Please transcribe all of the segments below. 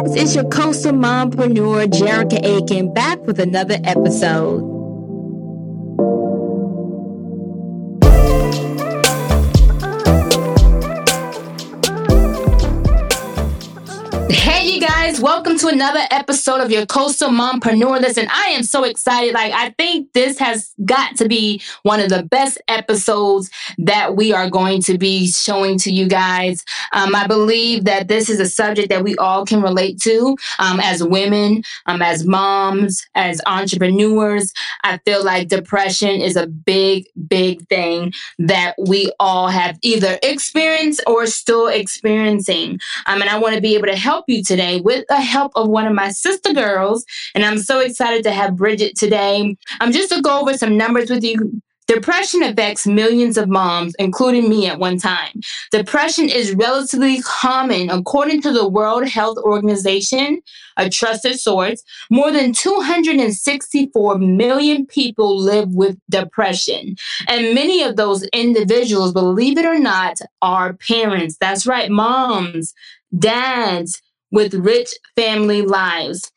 guys, it's your coastal mompreneur, Jerrica Aiken, back with another episode. To another episode of your Coastal Mompreneur. Listen, I am so excited. Like, I think this has got to be one of the best episodes that we are going to be showing to you guys. Um, I believe that this is a subject that we all can relate to um, as women, um, as moms, as entrepreneurs. I feel like depression is a big, big thing that we all have either experienced or still experiencing. Um, and I want to be able to help you today with the help of one of my sister girls. And I'm so excited to have Bridget today. I'm um, just to go over some numbers with you. Depression affects millions of moms, including me at one time. Depression is relatively common according to the World Health Organization, a trusted source. More than 264 million people live with depression. And many of those individuals, believe it or not, are parents. That's right, moms, dads with rich family lives.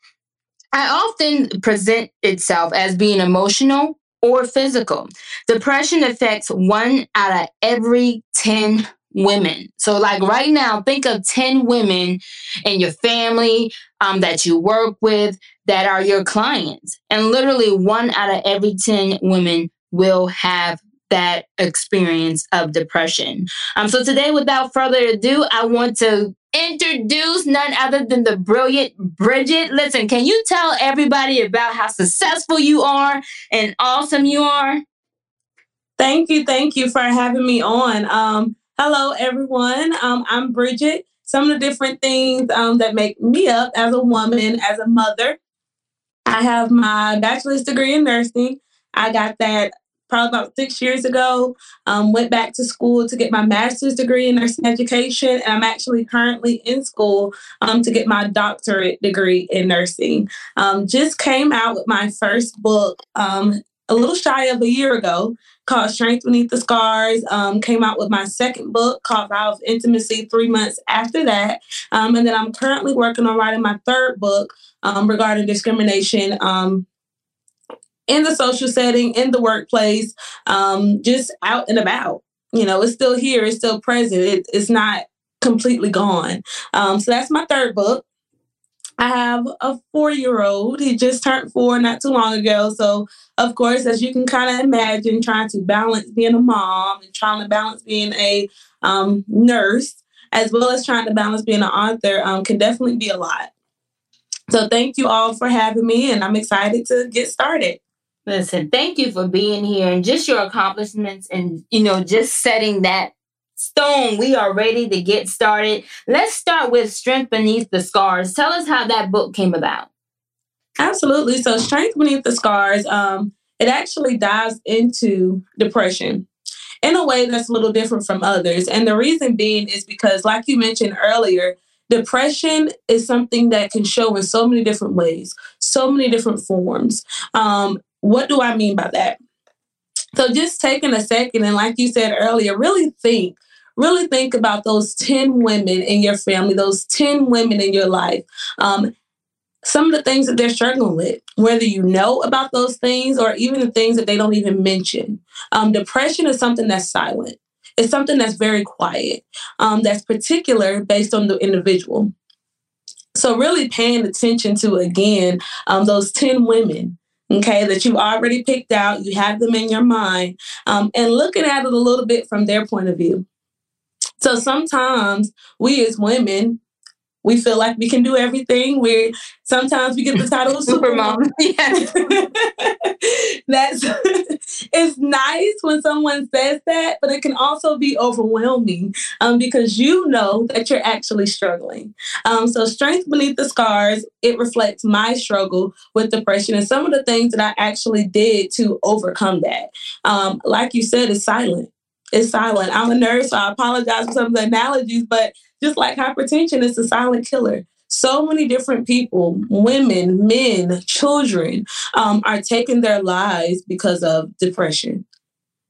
I often present itself as being emotional or physical. Depression affects one out of every 10 women. So, like right now, think of 10 women in your family um, that you work with that are your clients. And literally, one out of every 10 women will have that experience of depression. Um, so today, without further ado, I want to introduce none other than the brilliant Bridget. Listen, can you tell everybody about how successful you are and awesome you are? Thank you. Thank you for having me on. Um, hello, everyone. Um, I'm Bridget. Some of the different things um, that make me up as a woman, as a mother. I have my bachelor's degree in nursing. I got that probably about six years ago. Um, went back to school to get my master's degree in nursing education, and I'm actually currently in school um, to get my doctorate degree in nursing. Um, just came out with my first book um, a little shy of a year ago called Strength Beneath the Scars. Um, came out with my second book called Vow of Intimacy three months after that. Um, and then I'm currently working on writing my third book regarding discrimination in the social setting, in the workplace, um, just out and about. You know, it's still here, it's still present, it, it's not completely gone. Um, so that's my third book. I have a four year old. He just turned four not too long ago. So, of course, as you can kind of imagine, trying to balance being a mom and trying to balance being a um, nurse, as well as trying to balance being an author, um, can definitely be a lot. So, thank you all for having me, and I'm excited to get started. Listen, thank you for being here and just your accomplishments and, you know, just setting that stone. We are ready to get started. Let's start with Strength Beneath the Scars. Tell us how that book came about. Absolutely. So, Strength Beneath the Scars, um, it actually dives into depression in a way that's a little different from others. And the reason being is because, like you mentioned earlier, depression is something that can show in so many different ways, so many different forms. Um, what do I mean by that? So just taking a second and like you said earlier, really think, really think about those 10 women in your family, those 10 women in your life. Um, some of the things that they're struggling with, whether you know about those things or even the things that they don't even mention. Um, depression is something that's silent. It's something that's very quiet, um, that's particular based on the individual. So, really paying attention to, again, um, those 10 women okay, that you've already picked out, you have them in your mind, um, and looking at it a little bit from their point of view. So sometimes we as women, we feel like we can do everything. We sometimes we get the title of supermom. That's it's nice when someone says that, but it can also be overwhelming um, because you know that you're actually struggling. Um, so, strength beneath the scars it reflects my struggle with depression and some of the things that I actually did to overcome that. Um, like you said, it's silent. It's silent. I'm a nurse, so I apologize for some of the analogies, but just like hypertension, it's a silent killer. So many different people, women, men, children, um, are taking their lives because of depression.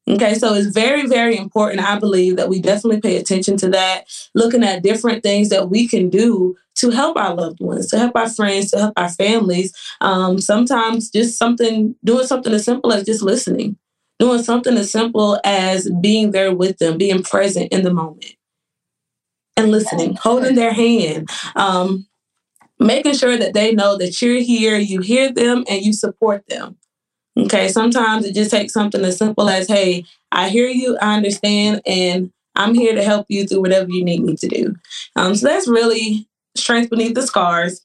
Okay, so it's very, very important, I believe, that we definitely pay attention to that, looking at different things that we can do to help our loved ones, to help our friends, to help our families. Um, sometimes just something, doing something as simple as just listening, doing something as simple as being there with them, being present in the moment and listening, holding their hand, um, making sure that they know that you're here, you hear them, and you support them. Okay, sometimes it just takes something as simple as, hey, I hear you, I understand, and I'm here to help you through whatever you need me to do. Um, so that's really strength beneath the scars.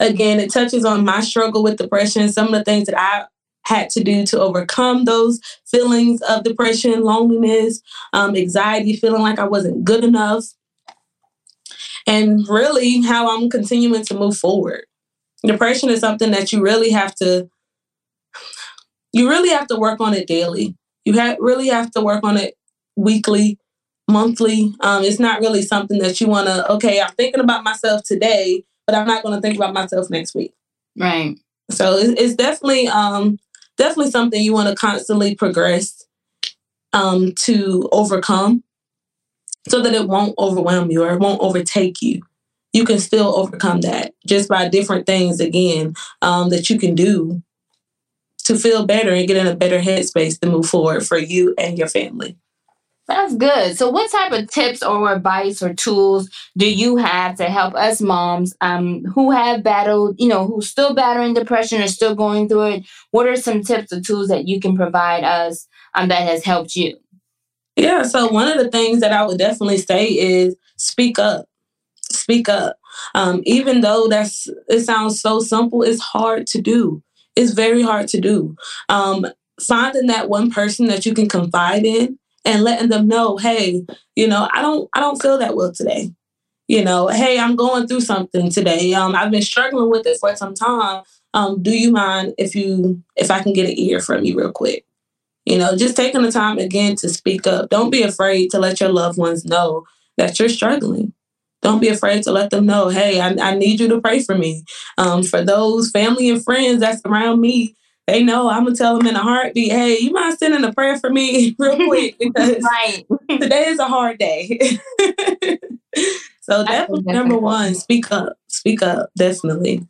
Again, it touches on my struggle with depression, some of the things that I had to do to overcome those feelings of depression, loneliness, um, anxiety, feeling like I wasn't good enough, and really how I'm continuing to move forward. Depression is something that you really have to you really have to work on it daily. You have really have to work on it weekly, monthly. Um, it's not really something that you want to. Okay, I'm thinking about myself today, but I'm not going to think about myself next week. Right. So it's, it's definitely um, definitely something you want to constantly progress um, to overcome so that it won't overwhelm you or it won't overtake you. You can still overcome that just by different things, again, um, that you can do to feel better and get in a better headspace to move forward for you and your family. That's good. So, what type of tips or advice or tools do you have to help us moms um, who have battled, you know, who still battling depression or still going through it? What are some tips or tools that you can provide us um, that has helped you? Yeah. So, one of the things that I would definitely say is speak up. Speak up. Um, even though that's it sounds so simple, it's hard to do. It's very hard to do. Um, finding that one person that you can confide in and letting them know, hey, you know, I don't I don't feel that well today. You know, hey, I'm going through something today. Um, I've been struggling with it for some time. Um, do you mind if you if I can get an ear from you real quick? You know, just taking the time again to speak up. Don't be afraid to let your loved ones know that you're struggling. Don't be afraid to let them know, hey, I, I need you to pray for me. Um, for those family and friends that's around me they know I'm gonna tell them in a heartbeat, hey, you mind sending a prayer for me real quick because right. today is a hard day. so definitely number one, speak up. Speak up, definitely.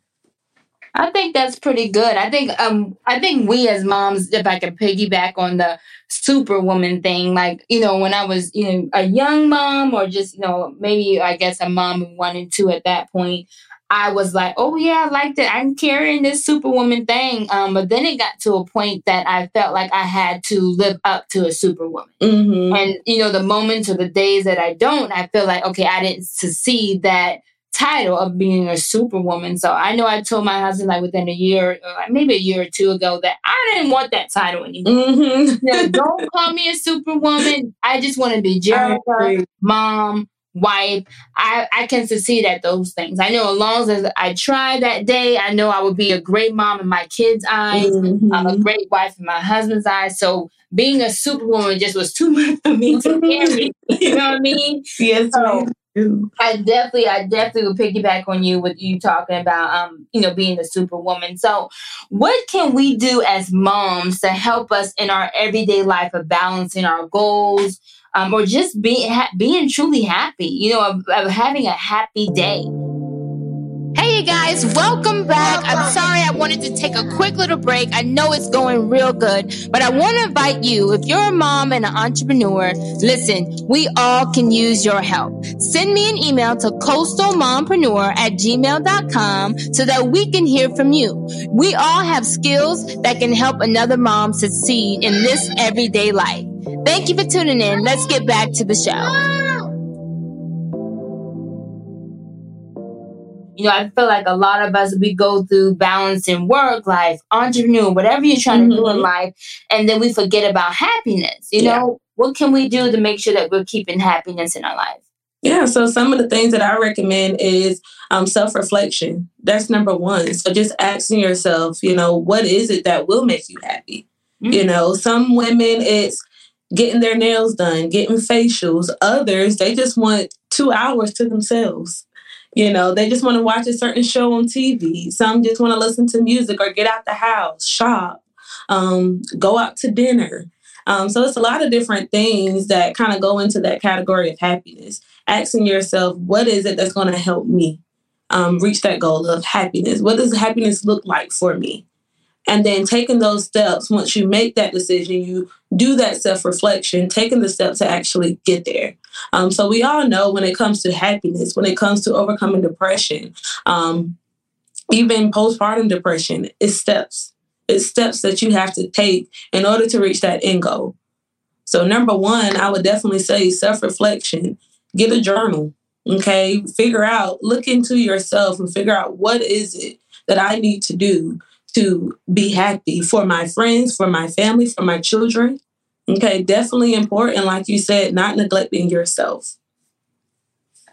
I think that's pretty good. I think um I think we as moms, if I could piggyback on the superwoman thing, like, you know, when I was, you know, a young mom or just, you know, maybe I guess a mom wanted to at that point, I was like, oh yeah, I liked it. I'm carrying this superwoman thing. Um, but then it got to a point that I felt like I had to live up to a superwoman. Mm-hmm. And you know, the moments or the days that I don't, I feel like okay, I didn't succeed that title of being a superwoman. So I know I told my husband like within a year, uh, maybe a year or two ago, that I didn't want that title anymore. Mm-hmm. you know, don't call me a superwoman. I just want to be Jerrica, mom, wife. I, I can succeed at those things. I know as long as I try that day, I know I would be a great mom in my kids' eyes, mm-hmm. I'm a great wife in my husband's eyes. So being a superwoman just was too much for me to carry. you know what I mean? Yes. So, I definitely, I definitely would piggyback on you with you talking about, um, you know, being a superwoman. So, what can we do as moms to help us in our everyday life of balancing our goals, um, or just being ha- being truly happy, you know, of, of having a happy day. Hey, you guys, welcome back. I'm sorry I wanted to take a quick little break. I know it's going real good, but I want to invite you, if you're a mom and an entrepreneur, listen, we all can use your help. Send me an email to coastalmompreneur at gmail.com so that we can hear from you. We all have skills that can help another mom succeed in this everyday life. Thank you for tuning in. Let's get back to the show. You know, I feel like a lot of us, we go through balancing work life, entrepreneur, whatever you're trying mm-hmm. to do in mm-hmm. life, and then we forget about happiness. You yeah. know, what can we do to make sure that we're keeping happiness in our life? Yeah, so some of the things that I recommend is um, self reflection. That's number one. So just asking yourself, you know, what is it that will make you happy? Mm-hmm. You know, some women, it's getting their nails done, getting facials. Others, they just want two hours to themselves. You know, they just want to watch a certain show on TV. Some just want to listen to music or get out the house, shop, um, go out to dinner. Um, so it's a lot of different things that kind of go into that category of happiness. Asking yourself, what is it that's going to help me um, reach that goal of happiness? What does happiness look like for me? And then taking those steps, once you make that decision, you do that self reflection, taking the steps to actually get there. Um, so we all know when it comes to happiness, when it comes to overcoming depression, um, even postpartum depression, it's steps. It's steps that you have to take in order to reach that end goal. So, number one, I would definitely say self reflection, get a journal. Okay, figure out, look into yourself and figure out what is it that I need to do to be happy for my friends, for my family, for my children. Okay, definitely important, like you said, not neglecting yourself.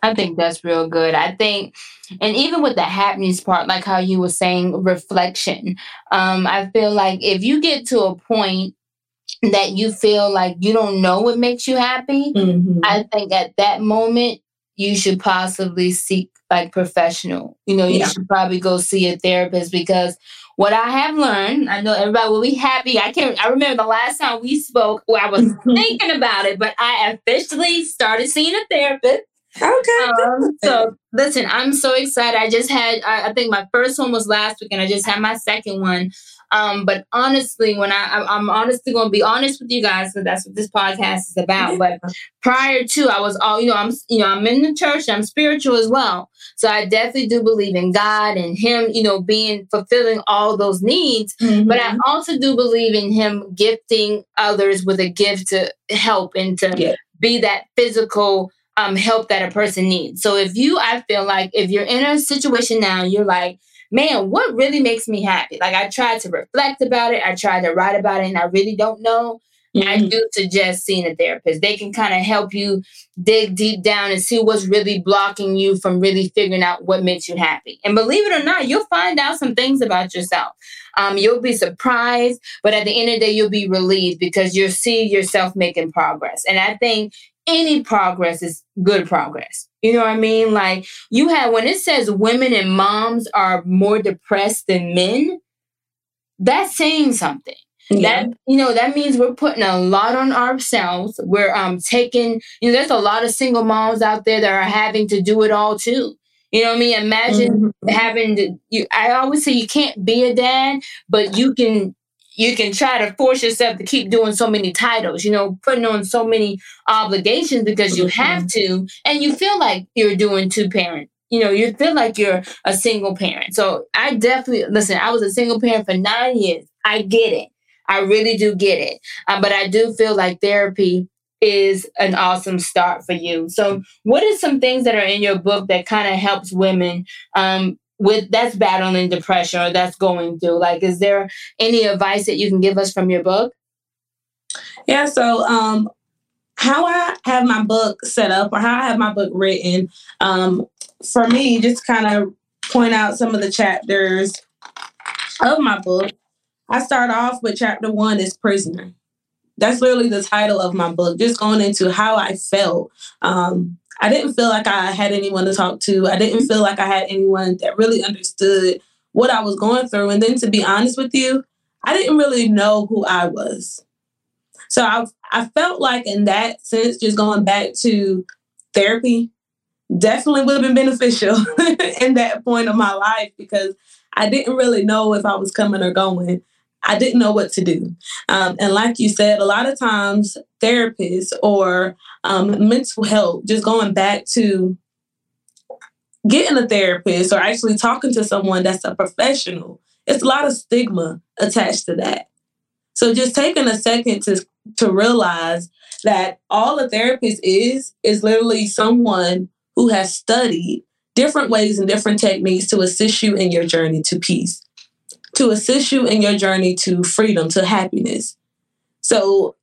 I think that's real good. I think, and even with the happiness part, like how you were saying, reflection, um, I feel like if you get to a point that you feel like you don't know what makes you happy, mm-hmm. I think at that moment, you should possibly seek like professional. You know, you yeah. should probably go see a therapist because what I have learned, I know everybody will be happy. I can't. I remember the last time we spoke, where I was thinking about it, but I officially started seeing a therapist. Okay. Um, so listen, I'm so excited. I just had, I, I, think my first one was last week, and I just had my second one. Um, but honestly, when I, I am honestly going to be honest with you guys, because that's what this podcast is about. But prior to, I was all, you know, I'm, you know, I'm in the church. I'm spiritual as well. So I definitely do believe in God and Him, you know, being fulfilling all those needs. Mm-hmm. But I also do believe in Him gifting others with a gift to help and to yeah. be that physical um, help that a person needs. So if you, I feel like if you're in a situation now, you're like, man, what really makes me happy? Like I tried to reflect about it, I tried to write about it, and I really don't know. Mm-hmm. I do suggest seeing a therapist. They can kind of help you dig deep down and see what's really blocking you from really figuring out what makes you happy. And believe it or not, you'll find out some things about yourself. Um, you'll be surprised, but at the end of the day, you'll be relieved because you'll see yourself making progress. And I think any progress is good progress. You know what I mean? Like you have when it says women and moms are more depressed than men, that's saying something. Yeah. That you know that means we're putting a lot on ourselves. We're um taking you know there's a lot of single moms out there that are having to do it all too. You know what I mean? Imagine mm-hmm. having to you I always say you can't be a dad, but you can you can try to force yourself to keep doing so many titles, you know, putting on so many obligations because you have mm-hmm. to, and you feel like you're doing two parent. You know, you feel like you're a single parent. So I definitely listen. I was a single parent for nine years. I get it. I really do get it. Um, but I do feel like therapy is an awesome start for you. So, what are some things that are in your book that kind of helps women um, with that's battling depression or that's going through like is there any advice that you can give us from your book? Yeah so um how i have my book set up or how i have my book written um for me just kind of point out some of the chapters of my book. I start off with chapter one is prisoner. That's literally the title of my book just going into how i felt um I didn't feel like I had anyone to talk to. I didn't mm-hmm. feel like I had anyone that really understood what I was going through. And then to be honest with you, I didn't really know who I was. So I I felt like in that sense, just going back to therapy definitely would have been beneficial in that point of my life because I didn't really know if I was coming or going. I didn't know what to do. Um, and like you said, a lot of times therapists or um, mental health, just going back to getting a therapist or actually talking to someone that's a professional, it's a lot of stigma attached to that. So just taking a second to to realize that all a therapist is is literally someone who has studied different ways and different techniques to assist you in your journey to peace to assist you in your journey to freedom, to happiness. So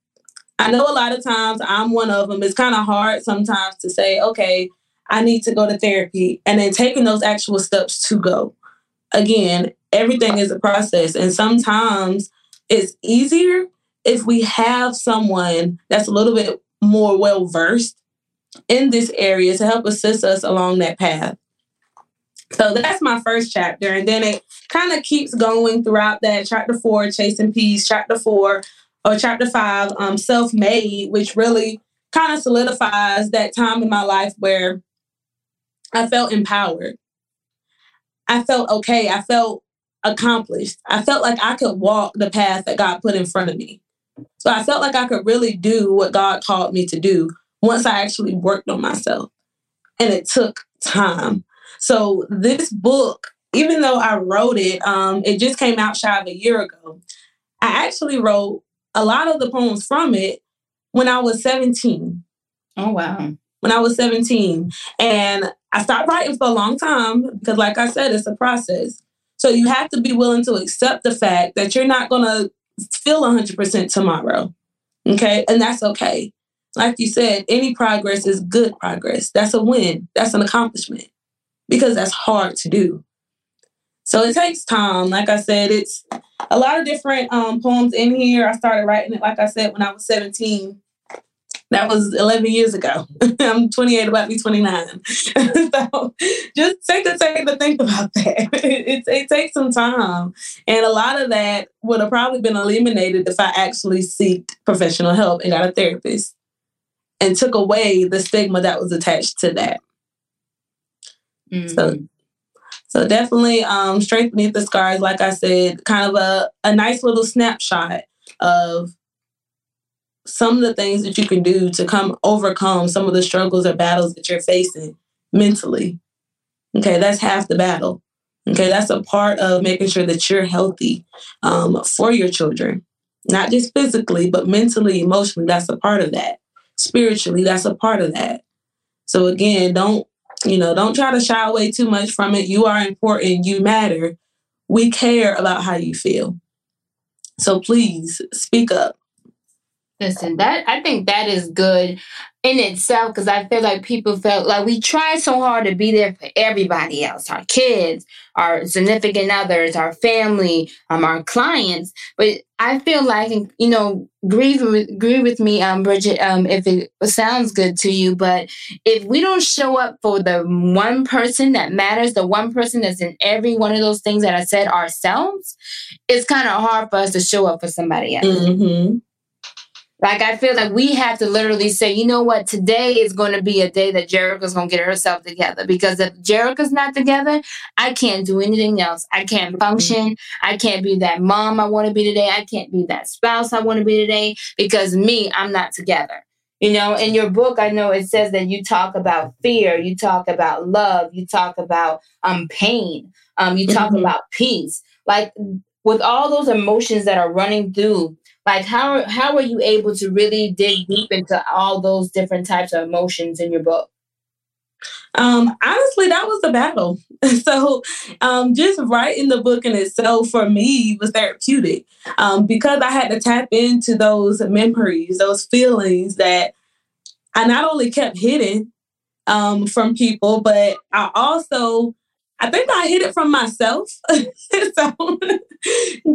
I know a lot of times I'm one of them. It's kind of hard sometimes to say, okay, I need to go to therapy and then taking those actual steps to go. Again, everything is a process. And sometimes it's easier if we have someone that's a little bit more well versed in this area to help assist us along that path. So that's my first chapter. And then it kind of keeps going throughout that chapter four, chasing peace, chapter four, or chapter five, um, self made, which really kind of solidifies that time in my life where I felt empowered. I felt okay. I felt accomplished. I felt like I could walk the path that God put in front of me. So I felt like I could really do what God called me to do once I actually worked on myself. And it took time. So this book, even though I wrote it, um, it just came out shy of a year ago. I actually wrote a lot of the poems from it when I was 17. Oh, wow. When I was 17. And I stopped writing for a long time because, like I said, it's a process. So you have to be willing to accept the fact that you're not going to feel 100% tomorrow. Okay. And that's okay. Like you said, any progress is good progress. That's a win. That's an accomplishment because that's hard to do. So it takes time. Like I said, it's a lot of different um, poems in here. I started writing it, like I said, when I was 17. That was 11 years ago. I'm 28, about to be 29. so just take the time to think about that. it, it takes some time. And a lot of that would have probably been eliminated if I actually seeked professional help and got a therapist and took away the stigma that was attached to that. Mm-hmm. So so definitely um, Strength Beneath the Scars, like I said, kind of a, a nice little snapshot of some of the things that you can do to come overcome some of the struggles or battles that you're facing mentally. Okay, that's half the battle. Okay, that's a part of making sure that you're healthy um, for your children, not just physically, but mentally, emotionally. That's a part of that. Spiritually, that's a part of that. So again, don't you know, don't try to shy away too much from it. You are important. You matter. We care about how you feel. So please speak up. Listen, that I think that is good in itself because I feel like people felt like we try so hard to be there for everybody else, our kids, our significant others, our family, um, our clients. But I feel like, you know, agree with, agree with me, um, Bridget, um, if it sounds good to you. But if we don't show up for the one person that matters, the one person that's in every one of those things that I said ourselves, it's kind of hard for us to show up for somebody else. Mm-hmm. Like I feel like we have to literally say, you know what, today is going to be a day that Jerrica's going to get herself together. Because if Jerrica's not together, I can't do anything else. I can't function. I can't be that mom I want to be today. I can't be that spouse I want to be today because me, I'm not together. You know, in your book, I know it says that you talk about fear, you talk about love, you talk about um pain, um, you talk mm-hmm. about peace. Like with all those emotions that are running through like how how were you able to really dig deep into all those different types of emotions in your book um, honestly, that was the battle. so, um, just writing the book in itself for me was therapeutic um, because I had to tap into those memories, those feelings that I not only kept hidden um, from people, but I also I think I hid it from myself. so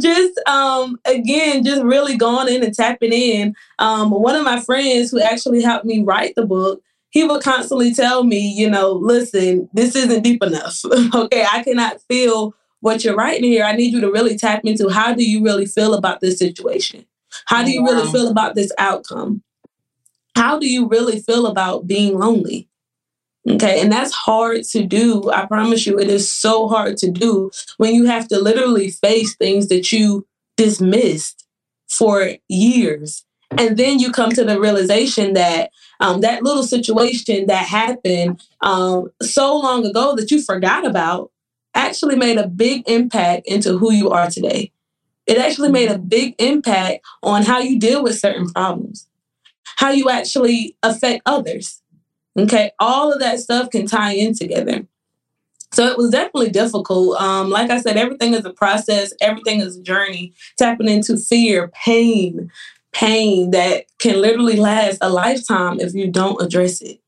just um again, just really going in and tapping in. Um, one of my friends who actually helped me write the book, he would constantly tell me, you know, listen, this isn't deep enough. okay, I cannot feel what you're writing here. I need you to really tap into how do you really feel about this situation? How do you wow. really feel about this outcome? How do you really feel about being lonely? Okay. And that's hard to do. I promise you, it is so hard to do when you have to literally face things that you dismissed for years. And then you come to the realization that um, that little situation that happened um, so long ago that you forgot about actually made a big impact into who you are today. It actually made a big impact on how you deal with certain problems, how you actually affect others. Okay, all of that stuff can tie in together. So it was definitely difficult. Um, like I said, everything is a process, everything is a journey, tapping into fear, pain, pain that can literally last a lifetime if you don't address it.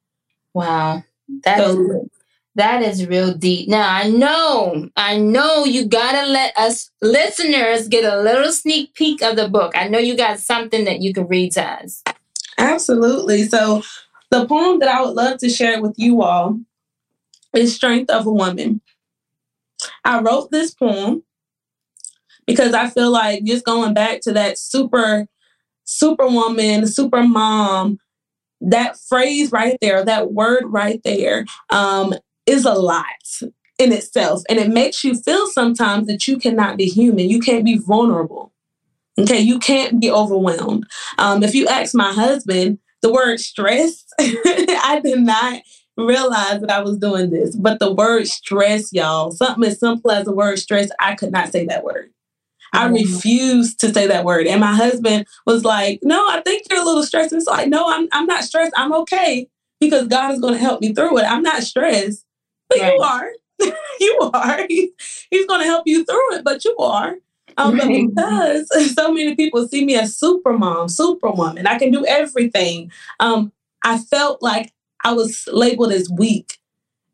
Wow. That so, is, that is real deep. Now I know, I know you gotta let us listeners get a little sneak peek of the book. I know you got something that you can read to us. Absolutely. So the poem that I would love to share with you all is Strength of a Woman. I wrote this poem because I feel like just going back to that super superwoman, super mom, that phrase right there, that word right there, um, is a lot in itself. And it makes you feel sometimes that you cannot be human. You can't be vulnerable. Okay, you can't be overwhelmed. Um, if you ask my husband, the word stress, I did not realize that I was doing this. But the word stress, y'all, something as simple as the word stress, I could not say that word. I mm-hmm. refused to say that word. And my husband was like, No, I think you're a little stressed. And it's like, No, I'm, I'm not stressed. I'm okay because God is going to help me through it. I'm not stressed, but right. you are. you are. he's going to help you through it, but you are. Um, but because so many people see me as super mom, superwoman, I can do everything. Um, I felt like I was labeled as weak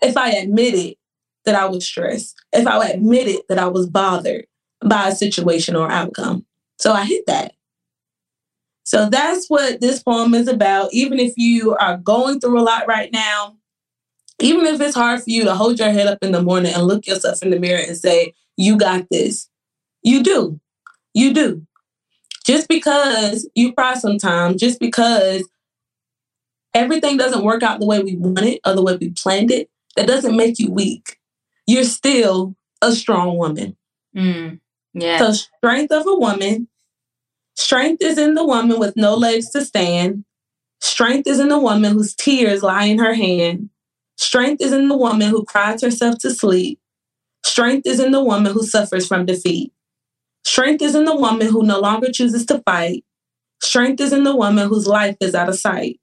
if I admitted that I was stressed, if I admitted that I was bothered by a situation or outcome. So I hit that. So that's what this poem is about. Even if you are going through a lot right now, even if it's hard for you to hold your head up in the morning and look yourself in the mirror and say, You got this, you do. You do. Just because you cry sometimes, just because everything doesn't work out the way we want it or the way we planned it, that doesn't make you weak. You're still a strong woman. Mm, yeah. So, strength of a woman, strength is in the woman with no legs to stand. Strength is in the woman whose tears lie in her hand. Strength is in the woman who cries herself to sleep. Strength is in the woman who suffers from defeat. Strength is in the woman who no longer chooses to fight. Strength is in the woman whose life is out of sight.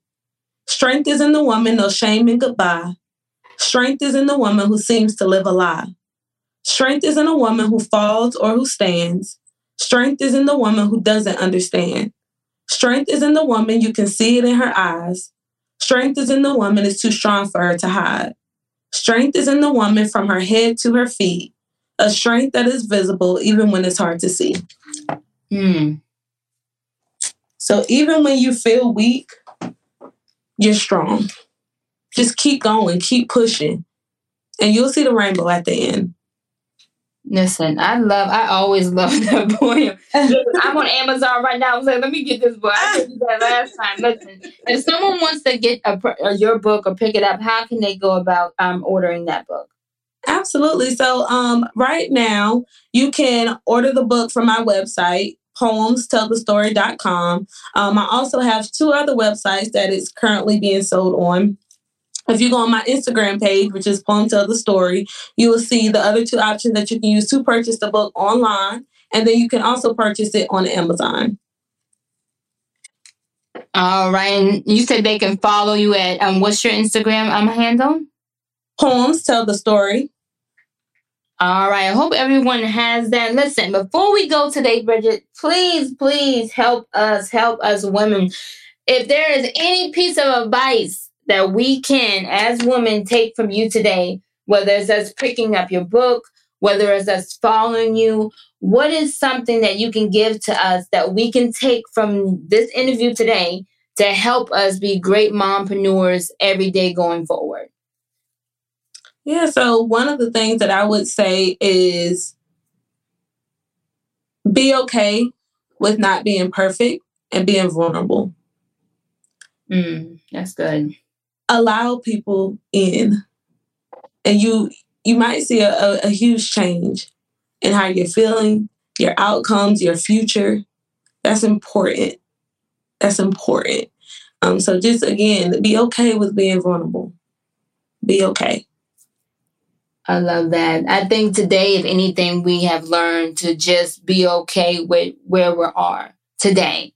Strength is in the woman no shame and goodbye. Strength is in the woman who seems to live a lie. Strength is in a woman who falls or who stands. Strength is in the woman who doesn't understand. Strength is in the woman you can see it in her eyes. Strength is in the woman is too strong for her to hide. Strength is in the woman from her head to her feet. A strength that is visible even when it's hard to see. Hmm. So even when you feel weak, you're strong. Just keep going, keep pushing, and you'll see the rainbow at the end. Listen, I love, I always love that poem. I'm on Amazon right now. I was like, let me get this book. I did that last time. Listen, if someone wants to get a, a, your book or pick it up, how can they go about um, ordering that book? Absolutely. So, um, right now, you can order the book from my website, poemstellthestory.com. Um, I also have two other websites that is currently being sold on. If you go on my Instagram page, which is Poem Tell the Story, you will see the other two options that you can use to purchase the book online. And then you can also purchase it on Amazon. All right. And you said they can follow you at um what's your Instagram um handle? Poems Tell the Story. All right. I hope everyone has that. Listen, before we go today, Bridget, please, please help us, help us women. If there is any piece of advice that we can, as women, take from you today, whether it's us picking up your book, whether it's us following you, what is something that you can give to us that we can take from this interview today to help us be great mompreneurs every day going forward? Yeah, so one of the things that I would say is be okay with not being perfect and being vulnerable. Mm, that's good. Allow people in and you you might see a, a, a huge change in how you're feeling your outcomes your future. That's important. That's important. Um, so just again be okay with being vulnerable. Be okay I love that. I think today, if anything, we have learned to just be okay with where we are today.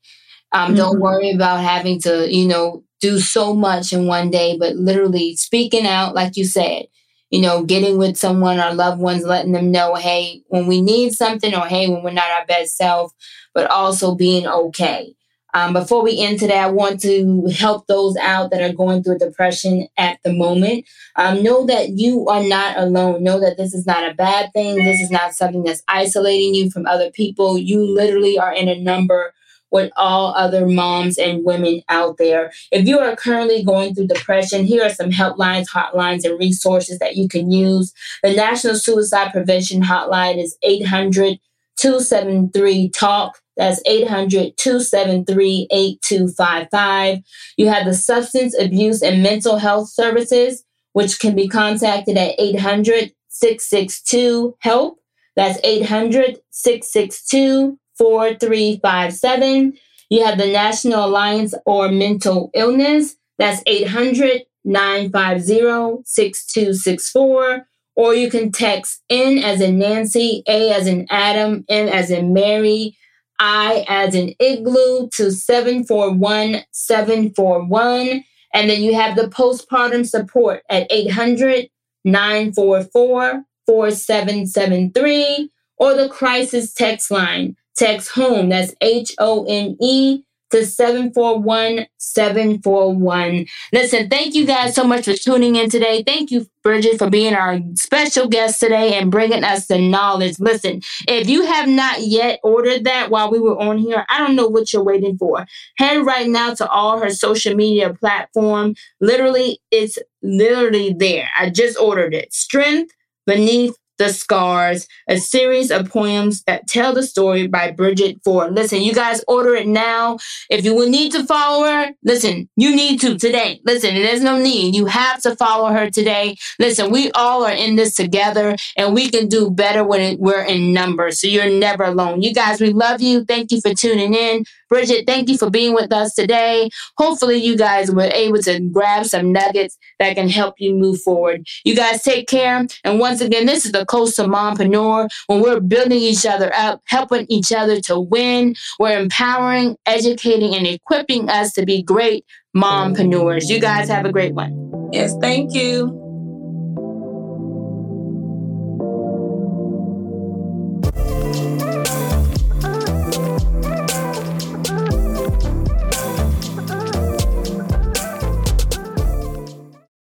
Um, mm-hmm. Don't worry about having to, you know, do so much in one day, but literally speaking out, like you said, you know, getting with someone, our loved ones, letting them know, hey, when we need something, or hey, when we're not our best self, but also being okay. Um, before we end today, I want to help those out that are going through depression at the moment. Um, know that you are not alone. Know that this is not a bad thing. This is not something that's isolating you from other people. You literally are in a number with all other moms and women out there. If you are currently going through depression, here are some helplines, hotlines, and resources that you can use. The National Suicide Prevention Hotline is 800 273 TALK. That's 800 273 8255. You have the Substance Abuse and Mental Health Services, which can be contacted at 800 662 HELP. That's 800 662 4357. You have the National Alliance or Mental Illness. That's 800 950 6264 or you can text N as in Nancy, A as in Adam, M as in Mary, I as in Igloo to 741 741. And then you have the postpartum support at 800 944 4773 or the crisis text line. Text home, that's H O N E to 741 741. Listen, thank you guys so much for tuning in today. Thank you, Bridget, for being our special guest today and bringing us the knowledge. Listen, if you have not yet ordered that while we were on here, I don't know what you're waiting for. Head right now to all her social media platform. Literally, it's literally there. I just ordered it. Strength beneath the Scars, a series of poems that tell the story by Bridget Ford. Listen, you guys order it now. If you will need to follow her, listen, you need to today. Listen, there's no need. You have to follow her today. Listen, we all are in this together and we can do better when we're in numbers. So you're never alone. You guys, we love you. Thank you for tuning in. Bridget, thank you for being with us today. Hopefully, you guys were able to grab some nuggets that can help you move forward. You guys take care. And once again, this is the Coastal Mompreneur when we're building each other up, helping each other to win. We're empowering, educating, and equipping us to be great mompreneurs. You guys have a great one. Yes, thank you.